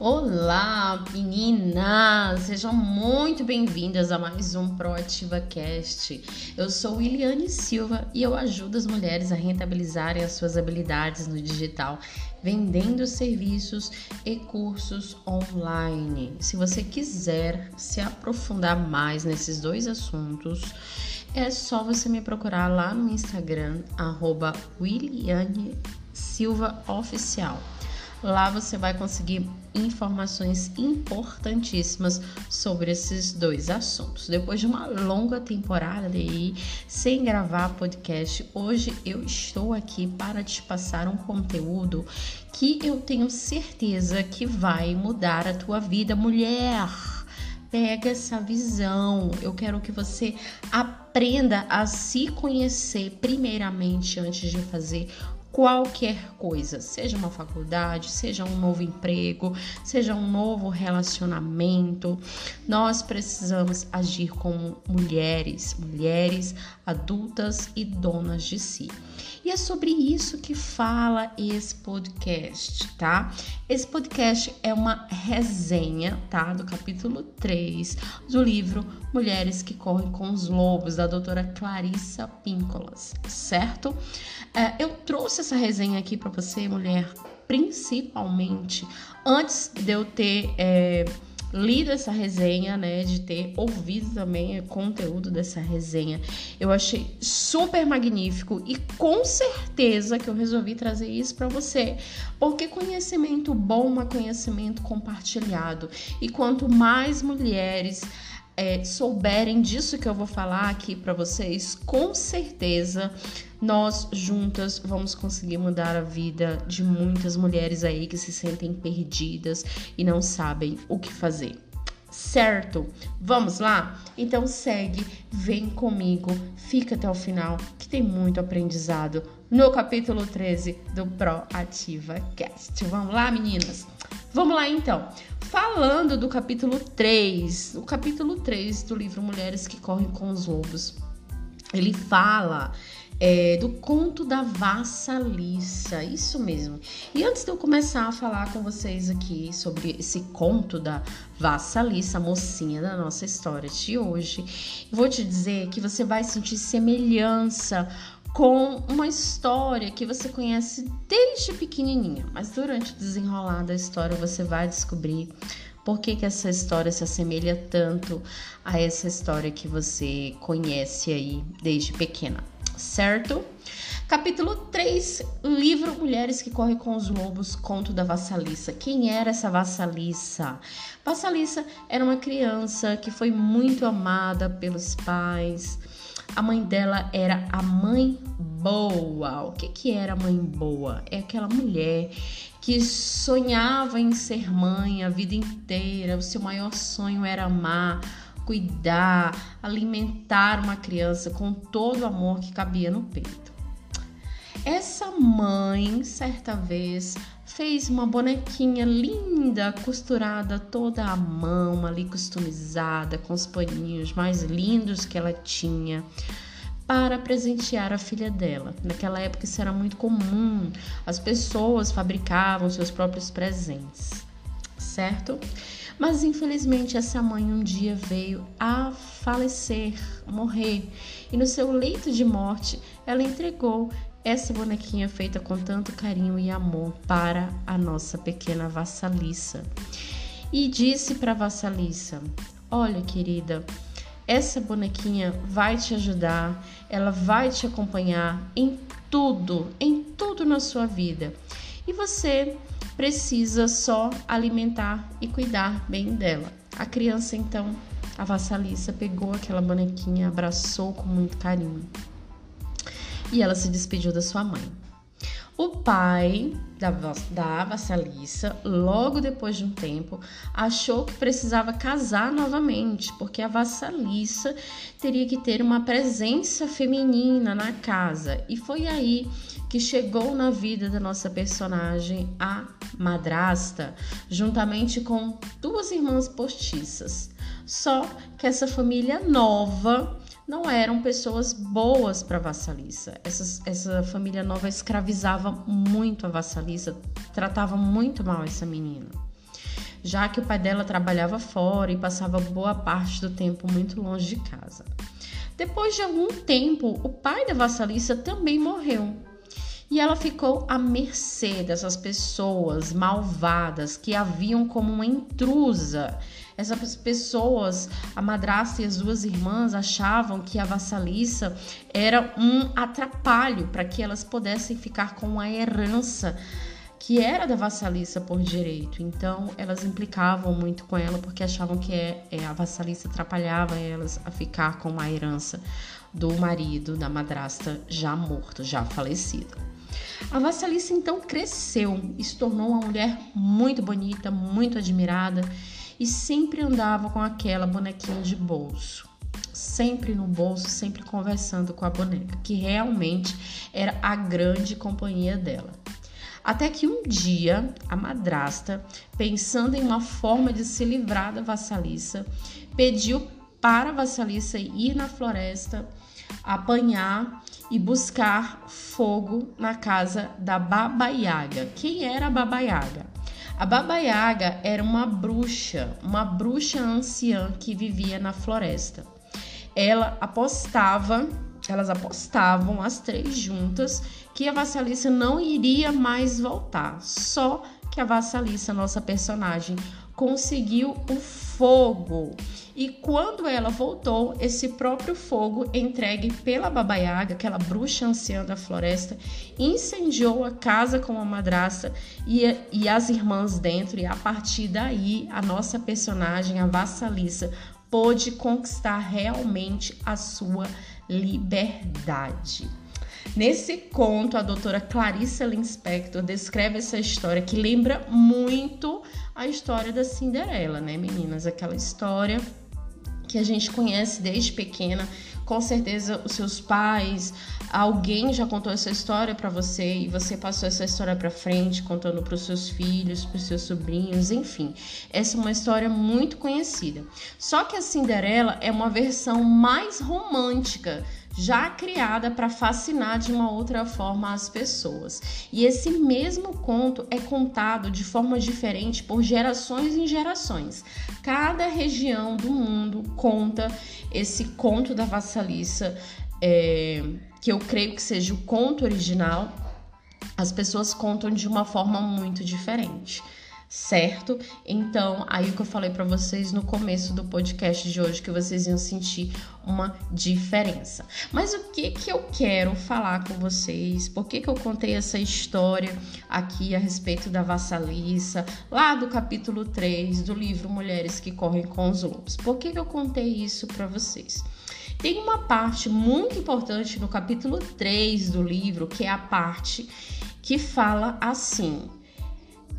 Olá, meninas! Sejam muito bem-vindas a mais um Proativa Cast. Eu sou Iliane Silva e eu ajudo as mulheres a rentabilizarem as suas habilidades no digital, vendendo serviços e cursos online. Se você quiser se aprofundar mais nesses dois assuntos, é só você me procurar lá no Instagram, arroba Silva Oficial. Lá você vai conseguir informações importantíssimas sobre esses dois assuntos. Depois de uma longa temporada aí sem gravar podcast, hoje eu estou aqui para te passar um conteúdo que eu tenho certeza que vai mudar a tua vida, mulher. Pega essa visão. Eu quero que você aprenda a se conhecer primeiramente antes de fazer qualquer coisa, seja uma faculdade, seja um novo emprego, seja um novo relacionamento. Nós precisamos agir como mulheres, mulheres adultas e donas de si. E é sobre isso que fala esse podcast, tá? Esse podcast é uma resenha, tá? Do capítulo 3 do livro Mulheres que Correm com os Lobos, da doutora Clarissa Píncolas, certo? É, eu trouxe essa resenha aqui para você, mulher, principalmente antes de eu ter. É, lido essa resenha, né, de ter ouvido também o conteúdo dessa resenha. Eu achei super magnífico e com certeza que eu resolvi trazer isso para você, porque conhecimento bom é conhecimento compartilhado. E quanto mais mulheres é, souberem disso que eu vou falar aqui para vocês, com certeza nós juntas vamos conseguir mudar a vida de muitas mulheres aí que se sentem perdidas e não sabem o que fazer. Certo? Vamos lá? Então segue, vem comigo, fica até o final que tem muito aprendizado no capítulo 13 do Proativa Cast. Vamos lá, meninas? Vamos lá então. Falando do capítulo 3, o capítulo 3 do livro Mulheres que Correm com os Lobos, ele fala é, do conto da vassalissa, isso mesmo. E antes de eu começar a falar com vocês aqui sobre esse conto da vassalissa, mocinha da nossa história de hoje, vou te dizer que você vai sentir semelhança com uma história que você conhece desde pequenininha, mas durante o desenrolar da história você vai descobrir por que, que essa história se assemelha tanto a essa história que você conhece aí desde pequena, certo? Capítulo 3, livro Mulheres que Correm com os Lobos, conto da Vassalissa. Quem era essa Vassalissa? Vassalissa era uma criança que foi muito amada pelos pais, a mãe dela era a mãe boa. O que, que era a mãe boa? É aquela mulher que sonhava em ser mãe a vida inteira. O seu maior sonho era amar, cuidar, alimentar uma criança com todo o amor que cabia no peito. Essa mãe, certa vez, fez uma bonequinha linda, costurada toda à mão, ali customizada, com os paninhos mais lindos que ela tinha, para presentear a filha dela. Naquela época isso era muito comum, as pessoas fabricavam seus próprios presentes, certo? Mas infelizmente essa mãe um dia veio a falecer, morrer, e no seu leito de morte ela entregou essa bonequinha feita com tanto carinho e amor para a nossa pequena vassalissa. E disse para a vassalissa: Olha, querida, essa bonequinha vai te ajudar, ela vai te acompanhar em tudo, em tudo na sua vida. E você precisa só alimentar e cuidar bem dela. A criança, então, a vassalissa, pegou aquela bonequinha, abraçou com muito carinho e ela se despediu da sua mãe. O pai da, da vassalissa, logo depois de um tempo, achou que precisava casar novamente, porque a vassalissa teria que ter uma presença feminina na casa. E foi aí que chegou na vida da nossa personagem a madrasta, juntamente com duas irmãs postiças. Só que essa família nova não eram pessoas boas para a vassalissa. Essa, essa família nova escravizava muito a vassalissa, tratava muito mal essa menina. já que o pai dela trabalhava fora e passava boa parte do tempo muito longe de casa. Depois de algum tempo, o pai da vassalissa também morreu. E ela ficou à mercê dessas pessoas malvadas que a viam como uma intrusa. Essas pessoas, a madrasta e as duas irmãs, achavam que a vassalissa era um atrapalho para que elas pudessem ficar com a herança que era da vassalissa por direito. Então, elas implicavam muito com ela porque achavam que é, é, a vassalissa atrapalhava elas a ficar com a herança do marido, da madrasta já morto, já falecido. A vassalissa então cresceu e se tornou uma mulher muito bonita, muito admirada e sempre andava com aquela bonequinha de bolso. Sempre no bolso, sempre conversando com a boneca, que realmente era a grande companhia dela. Até que um dia a madrasta, pensando em uma forma de se livrar da vassalissa, pediu para a vassalissa ir na floresta, apanhar e buscar fogo na casa da Baba Yaga. Quem era a Baba Yaga? A Baba Yaga era uma bruxa, uma bruxa anciã que vivia na floresta. Ela apostava, elas apostavam as três juntas que a vassalissa não iria mais voltar. Só que a vassalissa, nossa personagem, conseguiu o fogo. E quando ela voltou, esse próprio fogo, entregue pela Baba Yaga, aquela bruxa anciã da floresta, incendiou a casa com a madrasta e, e as irmãs dentro. E a partir daí, a nossa personagem, a vassalissa, pôde conquistar realmente a sua liberdade. Nesse conto, a doutora Clarissa Linspector descreve essa história que lembra muito a história da Cinderela, né, meninas? Aquela história que a gente conhece desde pequena. Com certeza os seus pais, alguém já contou essa história para você e você passou essa história para frente, contando para os seus filhos, para os seus sobrinhos, enfim. Essa é uma história muito conhecida. Só que a Cinderela é uma versão mais romântica já criada para fascinar de uma outra forma as pessoas. E esse mesmo conto é contado de forma diferente por gerações em gerações. Cada região do mundo conta esse conto da vassalissa, é, que eu creio que seja o conto original. As pessoas contam de uma forma muito diferente certo? Então, aí o que eu falei para vocês no começo do podcast de hoje que vocês iam sentir uma diferença. Mas o que que eu quero falar com vocês? Por que que eu contei essa história aqui a respeito da vassalissa, lá do capítulo 3 do livro Mulheres que correm com os lobos? Por que que eu contei isso para vocês? Tem uma parte muito importante no capítulo 3 do livro, que é a parte que fala assim: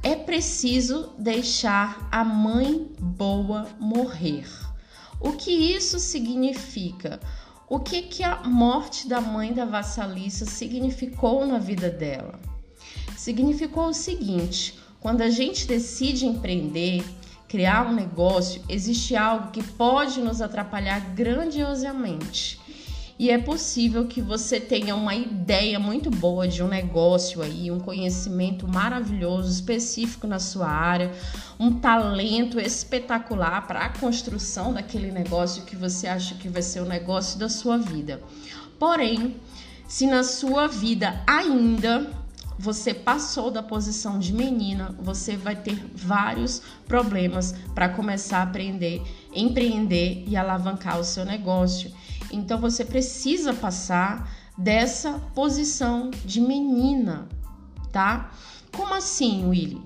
é preciso deixar a mãe boa morrer. O que isso significa? O que, que a morte da mãe da vassalissa significou na vida dela? Significou o seguinte: quando a gente decide empreender, criar um negócio, existe algo que pode nos atrapalhar grandiosamente. E é possível que você tenha uma ideia muito boa de um negócio aí, um conhecimento maravilhoso, específico na sua área, um talento espetacular para a construção daquele negócio que você acha que vai ser o negócio da sua vida. Porém, se na sua vida ainda você passou da posição de menina, você vai ter vários problemas para começar a aprender, empreender e alavancar o seu negócio. Então você precisa passar dessa posição de menina, tá? Como assim, Willy?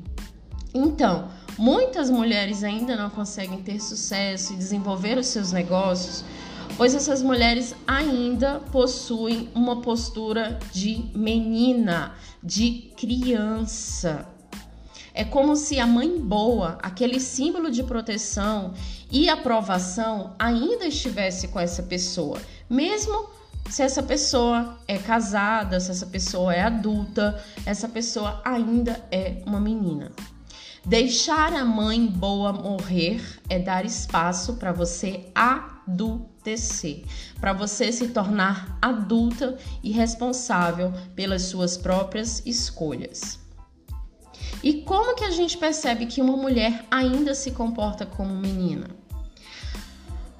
Então, muitas mulheres ainda não conseguem ter sucesso e desenvolver os seus negócios, pois essas mulheres ainda possuem uma postura de menina, de criança. É como se a mãe boa, aquele símbolo de proteção e aprovação, ainda estivesse com essa pessoa, mesmo se essa pessoa é casada, se essa pessoa é adulta, essa pessoa ainda é uma menina. Deixar a mãe boa morrer é dar espaço para você adultecer, para você se tornar adulta e responsável pelas suas próprias escolhas. E como que a gente percebe que uma mulher ainda se comporta como menina?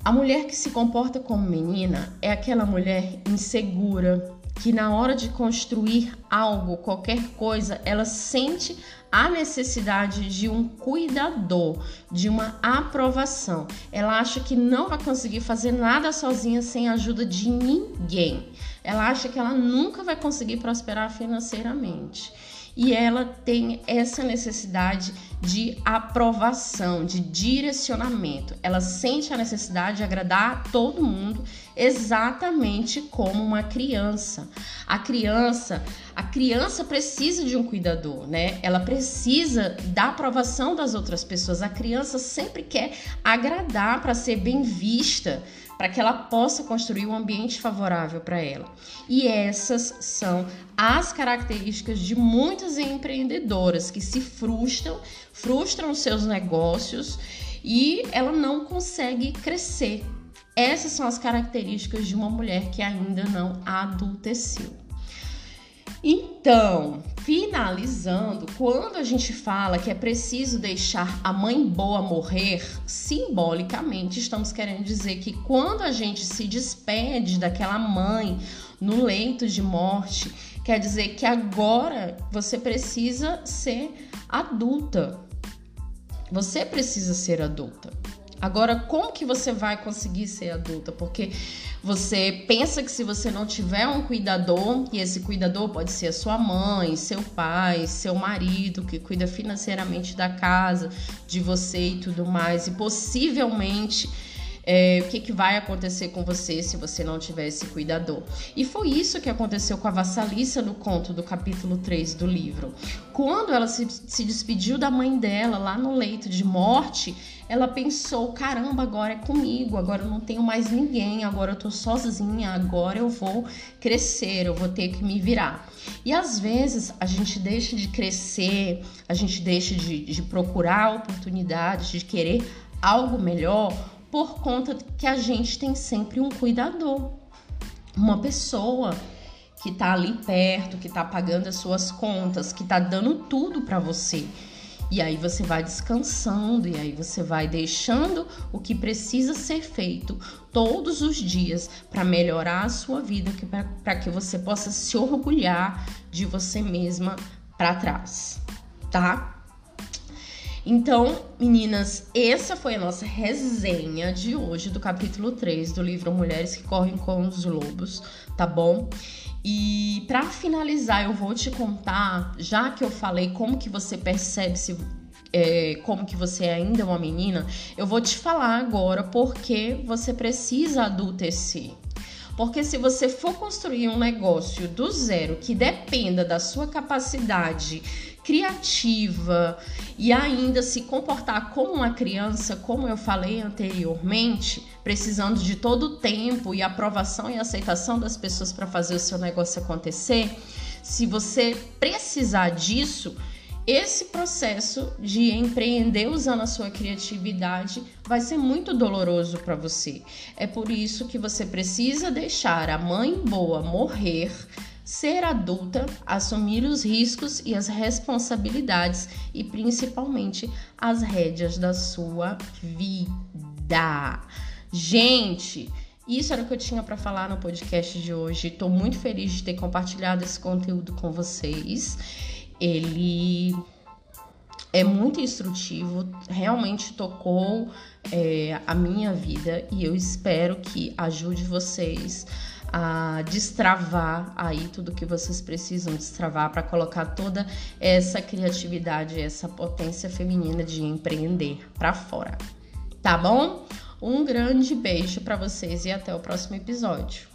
A mulher que se comporta como menina é aquela mulher insegura, que na hora de construir algo, qualquer coisa, ela sente a necessidade de um cuidador, de uma aprovação. Ela acha que não vai conseguir fazer nada sozinha sem a ajuda de ninguém. Ela acha que ela nunca vai conseguir prosperar financeiramente e ela tem essa necessidade de aprovação, de direcionamento. Ela sente a necessidade de agradar todo mundo exatamente como uma criança. A criança, a criança precisa de um cuidador, né? Ela precisa da aprovação das outras pessoas. A criança sempre quer agradar para ser bem vista para que ela possa construir um ambiente favorável para ela. E essas são as características de muitas empreendedoras que se frustram, frustram seus negócios e ela não consegue crescer. Essas são as características de uma mulher que ainda não adulteceu. Então, finalizando, quando a gente fala que é preciso deixar a mãe boa morrer, simbolicamente estamos querendo dizer que quando a gente se despede daquela mãe no leito de morte, quer dizer que agora você precisa ser adulta. Você precisa ser adulta. Agora, como que você vai conseguir ser adulta? Porque você pensa que se você não tiver um cuidador, e esse cuidador pode ser a sua mãe, seu pai, seu marido, que cuida financeiramente da casa, de você e tudo mais, e possivelmente é, o que, que vai acontecer com você se você não tiver esse cuidador. E foi isso que aconteceu com a Vassalissa no conto do capítulo 3 do livro. Quando ela se, se despediu da mãe dela lá no leito de morte, ela pensou: caramba, agora é comigo, agora eu não tenho mais ninguém, agora eu tô sozinha, agora eu vou crescer, eu vou ter que me virar. E às vezes a gente deixa de crescer, a gente deixa de, de procurar oportunidades, de querer algo melhor por conta que a gente tem sempre um cuidador, uma pessoa que tá ali perto, que tá pagando as suas contas, que tá dando tudo para você. E aí você vai descansando e aí você vai deixando o que precisa ser feito todos os dias para melhorar a sua vida, para que você possa se orgulhar de você mesma para trás, tá? Então, meninas, essa foi a nossa resenha de hoje do capítulo 3 do livro Mulheres que Correm com os Lobos, tá bom? E para finalizar, eu vou te contar, já que eu falei como que você percebe se é, como que você ainda é uma menina, eu vou te falar agora porque você precisa adultecer. Porque se você for construir um negócio do zero que dependa da sua capacidade criativa e ainda se comportar como uma criança, como eu falei anteriormente, precisando de todo o tempo e aprovação e aceitação das pessoas para fazer o seu negócio acontecer, se você precisar disso, esse processo de empreender usando a sua criatividade vai ser muito doloroso para você. É por isso que você precisa deixar a mãe boa morrer ser adulta, assumir os riscos e as responsabilidades e principalmente as rédeas da sua vida. Gente, isso era o que eu tinha para falar no podcast de hoje. Estou muito feliz de ter compartilhado esse conteúdo com vocês. Ele é muito instrutivo, realmente tocou é, a minha vida e eu espero que ajude vocês a destravar aí tudo que vocês precisam destravar para colocar toda essa criatividade, essa potência feminina de empreender para fora. Tá bom? Um grande beijo para vocês e até o próximo episódio.